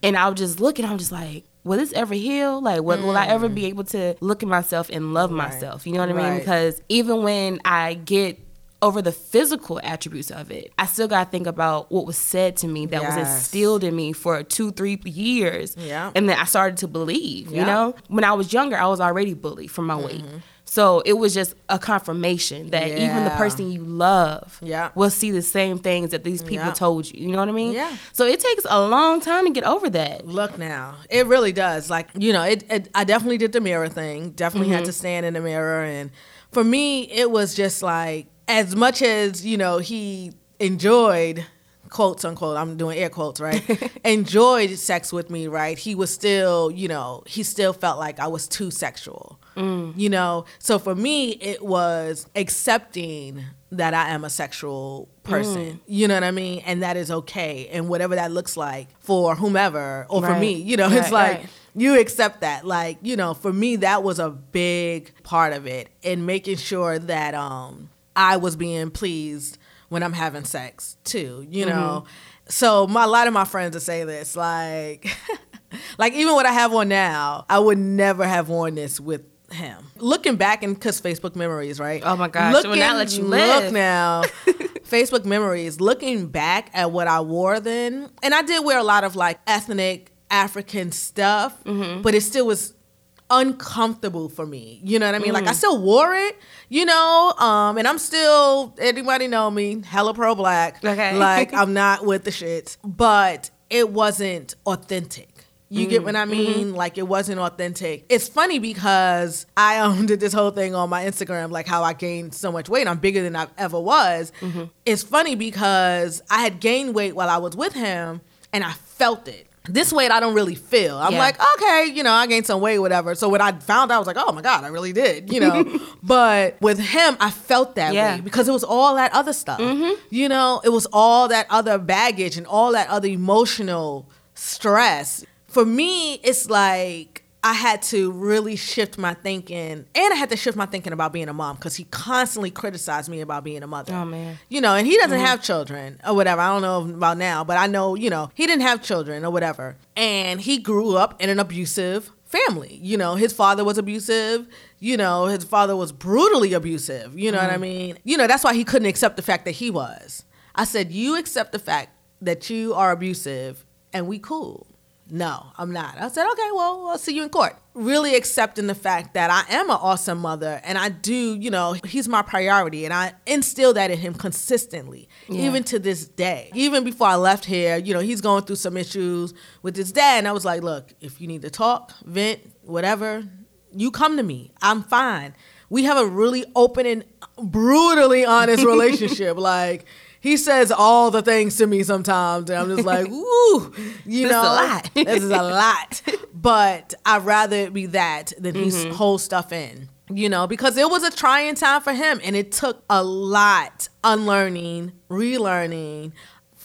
And I was just looking, I'm just like, will this ever heal? Like, what, will I ever be able to look at myself and love myself? You know what I mean? Mm. Right. Because even when I get over the physical attributes of it, I still got to think about what was said to me that was instilled in me for two, three years. Yeah. And then I started to believe, you Yeah. Mm-hmm. know? When I was younger, I was already bullied for my weight. So it was just a confirmation that even the person you love Yeah. will see the same things that these people Yeah. told you. You know what I mean? Yeah. So it takes a long time to get over that. Look now, it really does. Like you know, it. it I definitely did the mirror thing. Definitely had mm-hmm. to stand in the mirror, and for me, it was just like as much as you know he enjoyed quotes unquote i'm doing air quotes right? Enjoyed sex with me right? He was still you know he still felt like i was too sexual. You know? So for me it was accepting that i am a sexual person. You know what i mean? And that is okay. And whatever that looks like for whomever or for me you know? Right, it's like right. you accept that. Like you know for me that was a big part of it. In making sure that um i was being pleased when i'm having sex too you know so my, a lot of my friends will say this like like even what i have on now i would never have worn this with him looking back and because facebook memories right Oh my gosh, it would not let you live. look now facebook memories looking back at what i wore then and i did wear a lot of like ethnic african stuff Mm-hmm. but it still was uncomfortable for me you know what i mean like Mm. i still wore it you know um and i'm still anybody know me hella pro black Okay. like i'm not with the shits but it wasn't authentic you get what I Mm-hmm. mean? Like it wasn't authentic. It's funny because I um, did this whole thing on my Instagram, like how I gained so much weight. I'm bigger than I ever was. Mm-hmm. It's funny because I had gained weight while I was with him, and I felt it. This weight I don't really feel. I'm Yeah. like, okay, you know, I gained some weight, whatever. So when I found out, I was like, oh my god, I really did, you know. but with him, I felt that Yeah. way because it was all that other stuff. Mm-hmm. You know, it was all that other baggage and all that other emotional stress. For me, it's like I had to really shift my thinking, and I had to shift my thinking about being a mom because he constantly criticized me about being a mother. Oh, man. You know, and he doesn't mm-hmm. have children or whatever. I don't know about now, but I know, you know, he didn't have children or whatever. And he grew up in an abusive family. You know, his father was abusive. You know, his father was brutally abusive. You know what I mm-hmm. mean? You know, that's why he couldn't accept the fact that he was. I said, You accept the fact that you are abusive and we cool. No, I'm not. I said, okay, well, I'll see you in court. Really accepting the fact that I am an awesome mother and I do, you know, he's my priority and I instill that in him consistently, Yeah. even to this day. Even before I left here, you know, he's going through some issues with his dad. And I was like, look, if you need to talk, vent, whatever, you come to me. I'm fine. We have a really open and brutally honest relationship. like, he says all the things to me sometimes, and I'm just like, "Ooh, you This is know, a lot. this is a lot." But I'd rather it be that than he's mm-hmm. hold stuff in, you know, because it was a trying time for him, and it took a lot unlearning, relearning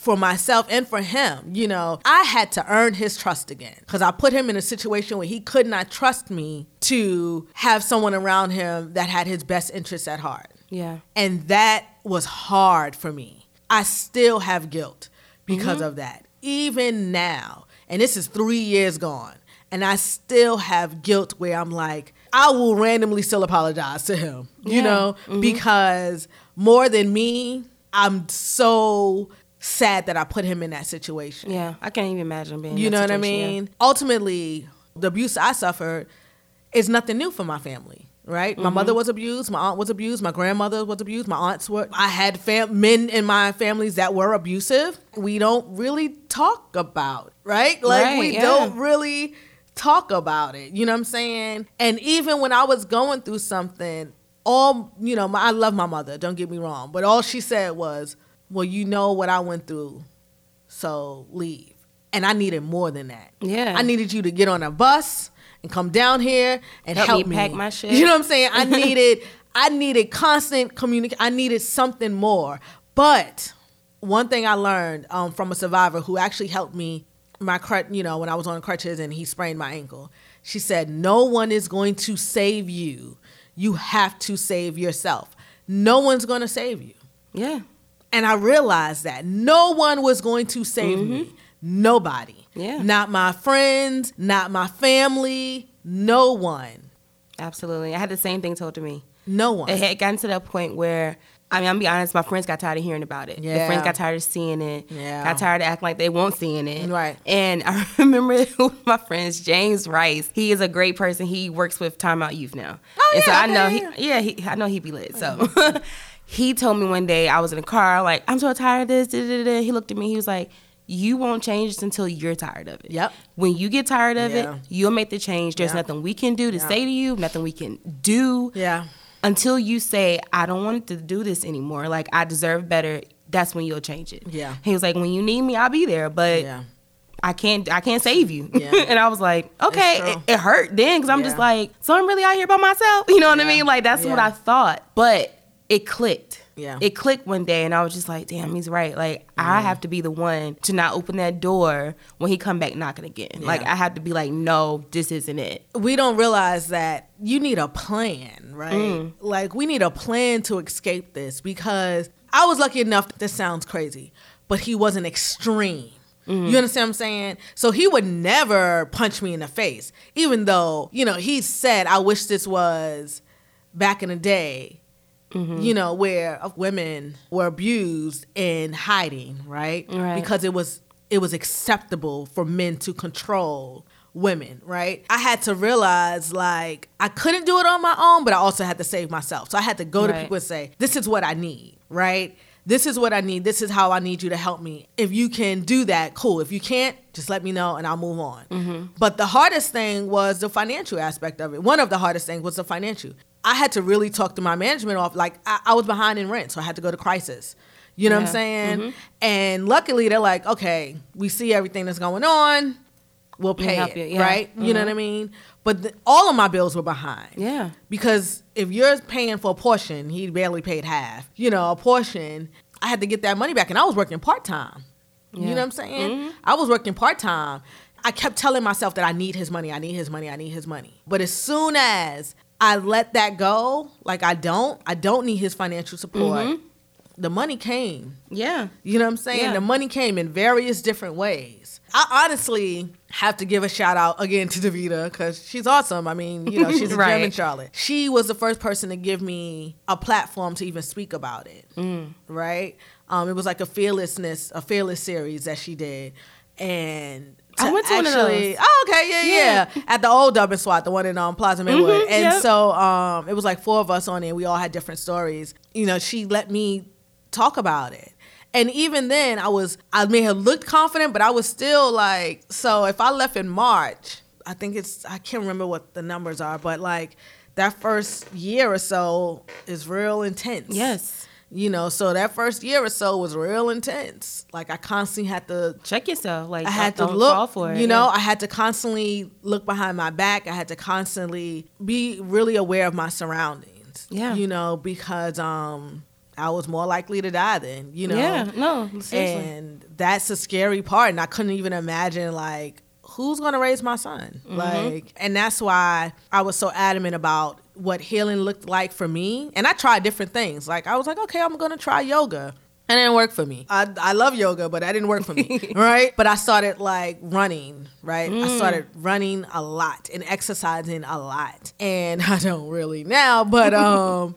for myself and for him. You know, I had to earn his trust again because I put him in a situation where he could not trust me to have someone around him that had his best interests at heart. Yeah. And that was hard for me. I still have guilt because mm-hmm. of that. Even now, and this is three years gone, and I still have guilt where I'm like, I will randomly still apologize to him, you Yeah. know, mm-hmm. because more than me, I'm so sad that I put him in that situation. Yeah, I can't even imagine being. in You know what I mean? Ultimately, the abuse I suffered is nothing new for my family. Right, my mm-hmm. mother was abused, my aunt was abused, my grandmother was abused, my aunts were. I had fam- men in my families that were abusive. We don't really talk about, right? Like Right, we yeah. don't really talk about it. You know what I'm saying? And even when I was going through something, all you know, my, I love my mother. Don't get me wrong, but all she said was, "Well, you know what I went through, so leave." And I needed more than that. Yeah. I needed you to get on a bus and come down here and Help help, me pack my shit. You know what I'm saying? I needed I needed constant communication. I needed something more. But one thing I learned um, from a survivor who actually helped me my crutch, you know, when I was on crutches and he sprained my ankle. She said, "No one is going to save you. You have to save yourself. No one's going to save you." Yeah, And I realized that no one was going to save me. Nobody. Yeah. Not my friends, not my family, no one. absolutely. I had the same thing told to me. No one. It had gotten to that point where. I mean, I'm gonna be honest. My friends got tired of hearing about it. Yeah. The friends got tired of seeing it. Yeah. Got tired of acting like they won't seeing it. Right. And I remember my friends, James Rice. He is a great person. He works with Time Out Youth now. Oh, and so yeah, I know he, yeah, he, I know he'd be lit. So he told me one day I was in a car, like I'm so tired of this. Da, da, da. He looked at me. He was like, "You won't change this until you're tired of it. Yep. When you get tired of Yeah. it, you'll make the change. There's Yeah. nothing we can do to say to you. Nothing we can do yeah. until you say I don't want to do this anymore. Like I deserve better. That's when you'll change it. Yeah. He was like, when you need me, I'll be there, but Yeah. I can't. I can't save you. Yeah. and I was like, okay, it, it hurt then because I'm just like, so I'm really out here by myself. You know what I mean? Like that's what I thought, but it clicked. Yeah. It clicked one day, and I was just like, damn, he's right. Like I mm-hmm. have to be the one to not open that door when he come back knocking again. Like I have to be like, no, this isn't it. We don't realize that you need a plan, right? Mm. Like we need a plan to escape this because I was lucky enough this sounds crazy, but he wasn't extreme. Mm-hmm. You understand what I'm saying? So he would never punch me in the face, even though, you know, he said, I wish this was back in the day, Mm-hmm. you know, where uh, women were abused in hiding, right? Right. Because it was it was acceptable for men to control women, right? I had to realize like I couldn't do it on my own, but I also had to save myself. So I had to go to people and say, "This is what I need," right? This is what I need. This is how I need you to help me. If you can do that, cool. If you can't, just let me know and I'll move on. Mm-hmm. But the hardest thing was the financial aspect of it. One of the hardest things was the financial. I had to really talk to my management off. Like I, I was behind in rent, so I had to go to crisis. You know what I'm Yeah. saying? Mm-hmm. And luckily, they're like, okay, we see everything that's going on. We'll pay help it, you, yeah. right? You know what mm-hmm. I mean? But the, all of my bills were behind. Yeah. Because if you're paying for a portion, he barely paid half. You know, a portion, I had to get that money back, and I was working part time. You know what I'm saying? Mm-hmm. I was working part time. I kept telling myself that I need his money, I need his money, I need his money. But as soon as I let that go, like I don't, I don't need his financial support. The money came. Yeah. You know what I'm saying? Yeah. The money came in various different ways. I honestly have to give a shout out again to Davita because she's awesome. I mean, you know, she's a gem in Charlotte. She was the first person to give me a platform to even speak about it. Mm. Right? Um, it was like a fearlessness, a fearless series that she did, and. I went to one of those. Oh, okay, yeah, yeah, Yeah. At the old Dupp and Swat, the one in um, Plaza Midwood. Mhm, and yep. so um, it was like four of us on there. We all had different stories. You know, she let me talk about it. And even then, I was, I may have looked confident, but I was still like, so if I left in March, I think it's, I can't remember what the numbers are, but like that first year or so is real intense. Yes. You know, so that first year or so was real intense. Like I constantly had to Check yourself. Like I had to look, for it. you know, Yeah. I had to constantly look behind my back. I had to constantly be really aware of my surroundings. Yeah. You know, because um I was more likely to die then, you know. Yeah. No. Seriously. And that's a scary part. And I couldn't even imagine like who's gonna raise my son? Mm-hmm. Like and that's why I was so adamant about what healing looked like for me. And I tried different things. Like I was like, okay, I'm gonna try yoga. And it didn't work for me. I, I love yoga, but that didn't work for me. right? But I started like running, right? I started running a lot and exercising a lot. And I don't really now, but um,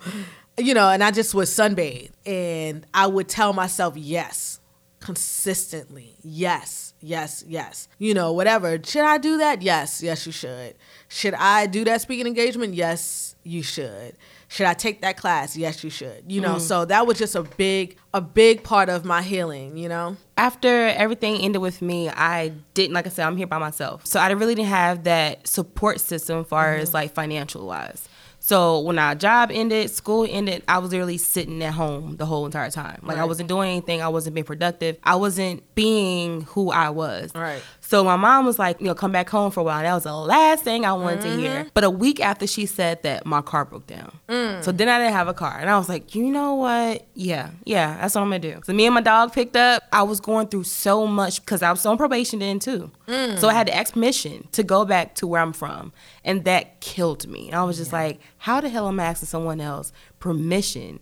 you know, and I just would sunbathe and I would tell myself yes consistently. Yes, yes, yes. You know, whatever. Should I do that? Yes, yes, you should. Should I do that speaking engagement? Yes, you should. Should I take that class? Yes, you should. You know, mm. so that was just a big, a big part of my healing, you know? after everything ended with me, I didn't like I said, I'm here by myself. So I really didn't have that support system as far mm-hmm. as like financial wise. So when our job ended, school ended, I was literally sitting at home the whole entire time. Like I wasn't doing anything, I wasn't being productive, I wasn't being who I was. Right. So my mom was like, you know, come back home for a while. That was the last thing I wanted to hear. Mm-hmm. But a week after she said that, my car broke down. Mm. So then I didn't have a car. And I was like, you know what? Yeah, yeah, that's what I'm gonna do. So me and my dog picked up. I was going through so much because I was on probation then too. Mm. So I had to ask permission to go back to where I'm from. And that killed me. And I was just like, how the hell am I asking someone else permission?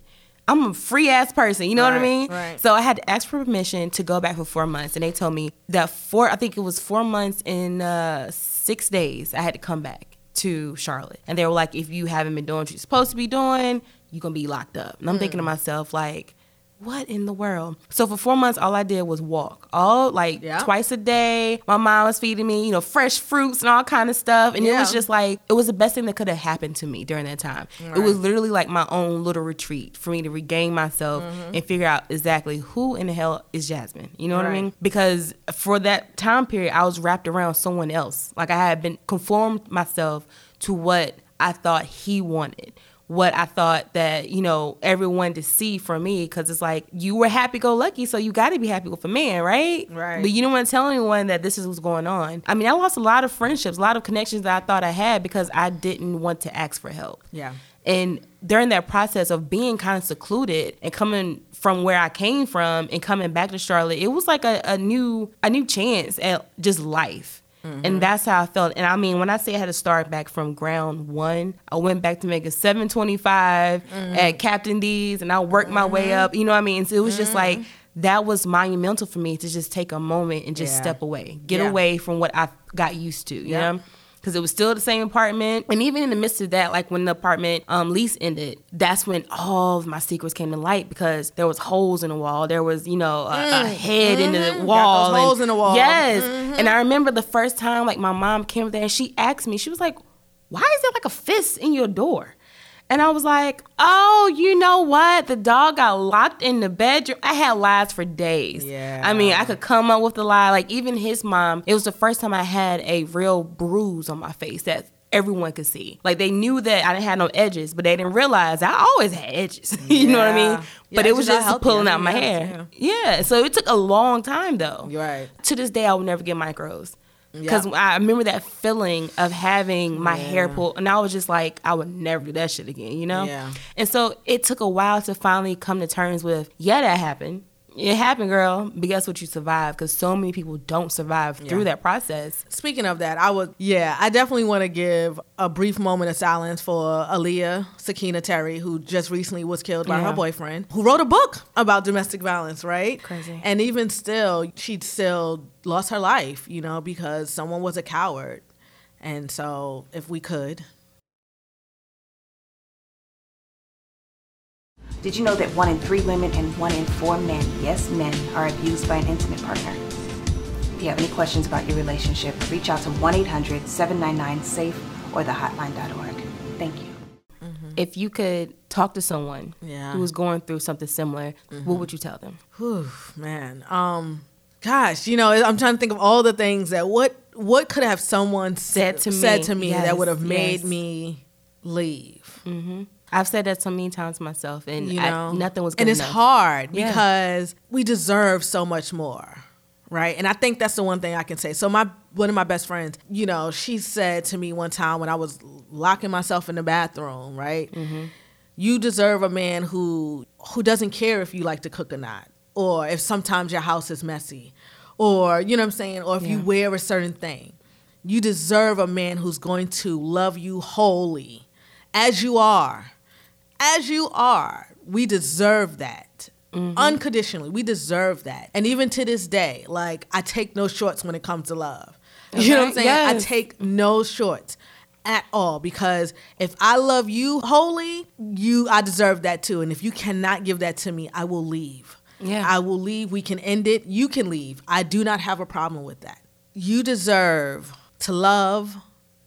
I'm a free ass person, you know what I mean? right. So I had to ask for permission to go back for four months, and they told me that four, I think it was four months in uh, six days, I had to come back to Charlotte, and they were like, if you haven't been doing what you're supposed to be doing, you're gonna be locked up. And I'm thinking to Hmm. myself, like, what in the world? So for four months, all I did was walk, all like Yeah. twice a day. My mom was feeding me, you know, fresh fruits and all kind of stuff, and it was just like it was the best thing that could have happened to me during that time. It was literally like my own little retreat for me to regain myself Mm-hmm. and figure out exactly who in the hell is Jasmine. You know what I mean? Because for that time period, I was wrapped around someone else. Like I had been conformed myself to what I thought he wanted. What I thought that you know everyone to see from me, because it's like you were happy go lucky, so you got to be happy with a man, right? Right. But you didn't want to tell anyone that this is what's going on. I mean, I lost a lot of friendships, a lot of connections that I thought I had because I didn't want to ask for help. Yeah. And during that process of being kind of secluded and coming from where I came from and coming back to Charlotte, it was like a, a new a new chance at just life. And that's how I felt. And I mean, when I say I had to start back from ground one, I went back to making 725 mm. at Captain D's and I worked my way mm-hmm. up. You know what I mean? So it was just mm-hmm. like that was monumental for me to just take a moment and just Yeah. step away, get Yeah. away from what I got used to, you Yeah. know? Because it was still the same apartment. And even in the midst of that, like when the apartment um, lease ended, that's when all of my secrets came to light because there was holes in the wall. There was, you know, a, a head in the wall. Mm. those holes in the wall. Mm-hmm. Yes. And I remember the first time, like my mom came there and she asked me, she was like, why is there like a fist in your door? And I was like, oh, you know what? The dog got locked in the bedroom. I had lies for days. Yeah. I mean, I could come up with the lie. Like, even his mom, it was the first time I had a real bruise on my face that everyone could see. Like, they knew that I didn't have no edges, but they didn't realize I always had edges. you know what I Yeah. mean? Yeah, but it was just pulling out my hair. yes, Yeah. So it took a long time, though. You're right. To this day, I will never get micros. Because Yeah. I remember that feeling of having my hair pulled, and I was just like, I would never do that shit again, you know? Yeah. And so it took a while to finally come to terms with, yeah, that happened. It happened, girl. But guess what? You survived because so many people don't survive through that process. Speaking of that, I would yeah, I definitely want to give a brief moment of silence for Aaliyah Sakina Terry, who just recently was killed by Yeah. her boyfriend, who wrote a book about domestic violence, right? Crazy. And even still, she still lost her life, you know, because someone was a coward. And so, if we could, Did you know that one in three women and one in four men, yes, men, are abused by an intimate partner? If you have any questions about your relationship, reach out to 1 800 799 SAFE or thehotline.org. Thank you. Mm-hmm. If you could talk to someone Yeah. who was going through something similar, what mm-hmm. would you tell them? Whew, man. Um, gosh, you know, I'm trying to think of all the things that what what could have someone Said to said me. to me Yes, that would have made yes. me leave. Mm-hmm. I've said that so many times myself, and you I- nothing was and it's enough. hard Yeah. because we deserve so much more right? And i think that's the one thing i can say. So my one of my best friends you know she said to me one time when i was locking myself in the bathroom right? Mm-hmm. you deserve a man who who doesn't care if you like to cook or not or if sometimes your house is messy or you know what i'm saying or if you wear a certain thing. You deserve a man who's going to love you wholly as you are as you are. We deserve that. Mm-hmm. unconditionally. We deserve that. And even to this day, like I take no shorts when it comes to love. You know what I'm Okay, saying? I take no shorts at all because if I love you wholly, you I deserve that too. And if you cannot give that to me, I will leave. Yeah. I will leave. We can end it. You can leave. I do not have a problem with that. You deserve to love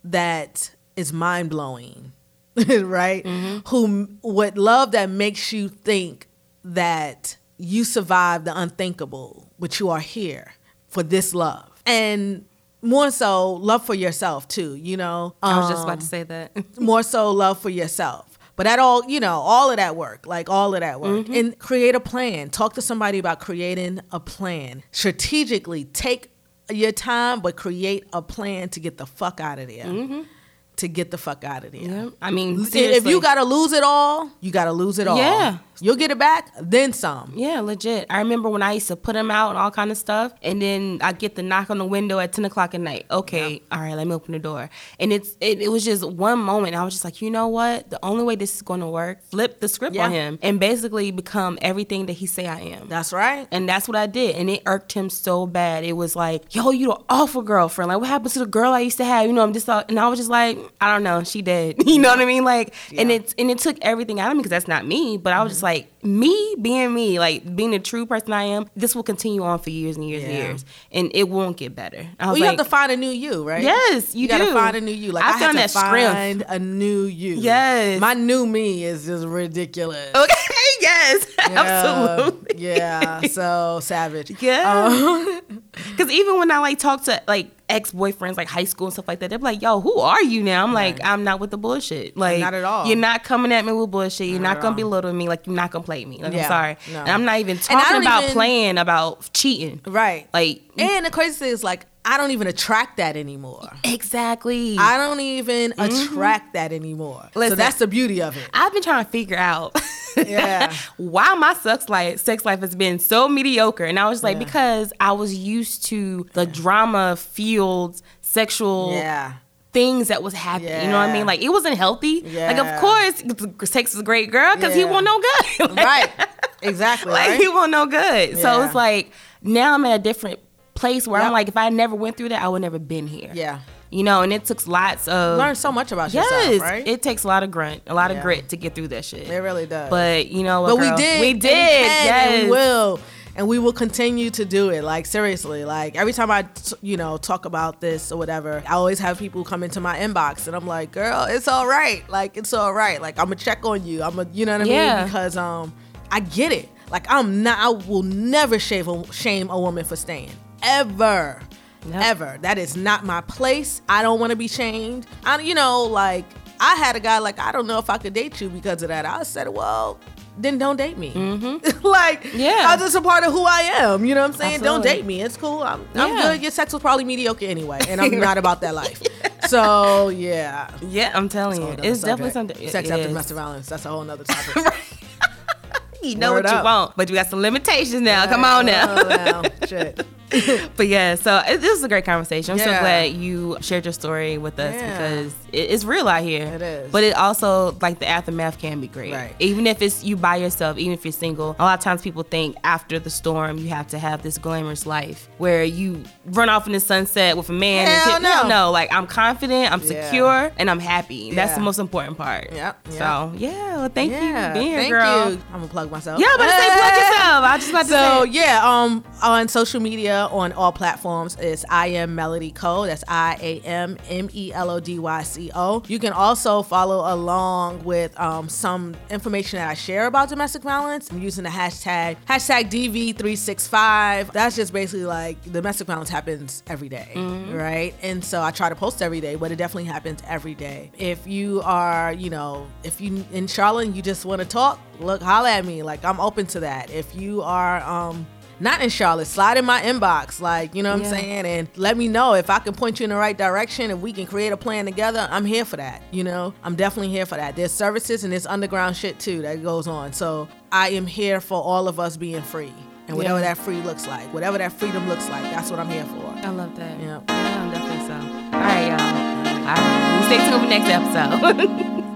that is mind blowing, right? Mm-hmm. Who what love that makes you think that you survived the unthinkable, but you are here for this love, and more so love for yourself too. You know, I was just about Um, to say that. more so love for yourself. But at all, you know, all of that work, like all of that work, mm-hmm. and create a plan. Talk to somebody about creating a plan. Strategically, take your time, but create a plan to get the fuck out of there. Mm-hmm. To get the fuck out of there. Yeah. I mean, If you gotta lose it all, you gotta lose it all. Yeah. You'll get it back, then some. Yeah, legit. I remember when I used to put them out and all kind of stuff, and then I get the knock on the window at ten o'clock at night. Okay, all right, let me open the door. And it's it, it was just one moment. I was just like, you know what? The only way this is going to work, flip the script on him and basically become everything that he say I am. That's right. And that's what I did. And it irked him so bad. It was like, yo, you the awful girlfriend. Like, what happened to the girl I used to have? You know, I'm just, uh, and I was just like, I don't know. She dead. You know what I mean? Like, and Yeah. it's, and it took everything out of me because that's not me. But I was just like, me being me, like being the true person I am, this will continue on for years and years and years. And it won't get better. I Well, you like, have to find a new you, right? Yes, you gotta do. find a new you. Like I I, found to that strength. find a new you. Yes. my new me is just ridiculous. okay, yes, Yeah, absolutely. Yeah, so savage. Yeah. Um, because even when I like talk to like ex boyfriends, like high school and stuff like that, they're like, "Yo, who are you now?" I'm like, "I'm not with the bullshit. Like, Not at all. You're not coming at me with bullshit. You're Not not, gonna all. belittle me. Like, you're not gonna play me. Like, Yeah, I'm sorry. no. And I'm not even talking about even- playing about cheating. Right. Like, and the crazy thing is, like, I don't even attract that anymore. exactly. I don't even mm-hmm. attract that anymore. so that's the beauty of it. I've been trying to figure out Yeah. why my sex life sex life has been so mediocre. And I was like, Yeah. because I was used to the drama filled sexual Yeah. things that was happening. You know what I mean? Like it wasn't healthy. Like of course, sex is a great girl because he Yeah. won't no good. Like- Right. Exactly. Like right? he won't no good. So it's like now I'm at a different place where Yep. I'm like, if I never went through that, I would never been here. Yeah. You know, and it took lots of Learn so much about Yes, yourself, right? it takes a lot of grunt, a lot Yeah. of grit to get through that shit. It really does. But you know but girl? we did. We did. can, yes. We will. And we will continue to do it. Like seriously, like every time I, t- you know, talk about this or whatever, I always have people come into my inbox, and I'm like, "Girl, it's all right. Like it's all right. Like I'm gonna check on you. I'm gonna, you know what I Yeah. mean? Because um, I get it. Like I'm not. I will never shave a, shame a woman for staying ever. Yep. Ever. That is not my place. I don't want to be shamed. I, you know, like I had a guy like I don't know if I could date you because of that. I said, well, then don't date me. like, Mm-hmm. Yeah. that's just a part of who I am. You know what I'm saying? Don't date me. It's cool. I'm, I'm Yeah. good. Your sex was probably mediocre anyway, and I'm not about that life. So yeah. Yeah, I'm telling you, it's definitely subject. something. Sex it after is. domestic violence. That's a whole nother topic. You know Word what you want, but you got some limitations now. Come on now. Wow. Shit. but yeah, so it, this is a great conversation. I'm so glad you shared your story with us Yeah. because it, it's real out here. It is. But it also like the aftermath can be great. Right. Even if it's you by yourself, even if you're single. A lot of times people think after the storm you have to have this glamorous life where you run off in the sunset with a man. and Hell shit. no. no, like I'm confident, I'm Yeah. secure, and I'm happy. That's the most important part. Yep, So yeah, well, thank you for being here, girl. you. I'm gonna plug myself. Yeah, I'm about to say plug yourself. I just about to So say. yeah, um, on social media on all platforms is I am Melody Co. That's I A M M E L O D Y C O. You can also follow along with um, some information that I share about domestic violence. I'm using the hashtag hashtag DV365. That's just basically like domestic violence happens every day, right? And so I try to post every day, but it definitely happens every day. If you are, you know, if you in Charlotte and you just want to talk, look, holla at me. Like I'm open to that. If you are um not in Charlotte, slide in my inbox. Like, you know what Yeah. I'm saying? And let me know if I can point you in the right direction, if we can create a plan together. I'm here for that. You know, I'm definitely here for that. There's services and there's underground shit too that goes on. So I am here for all of us being free. And whatever Yeah. that free looks like, whatever that freedom looks like, that's what I'm here for. I love that. Yeah. Yeah, I'm definitely so. All right, y'all. All right. we Stay tuned for next episode.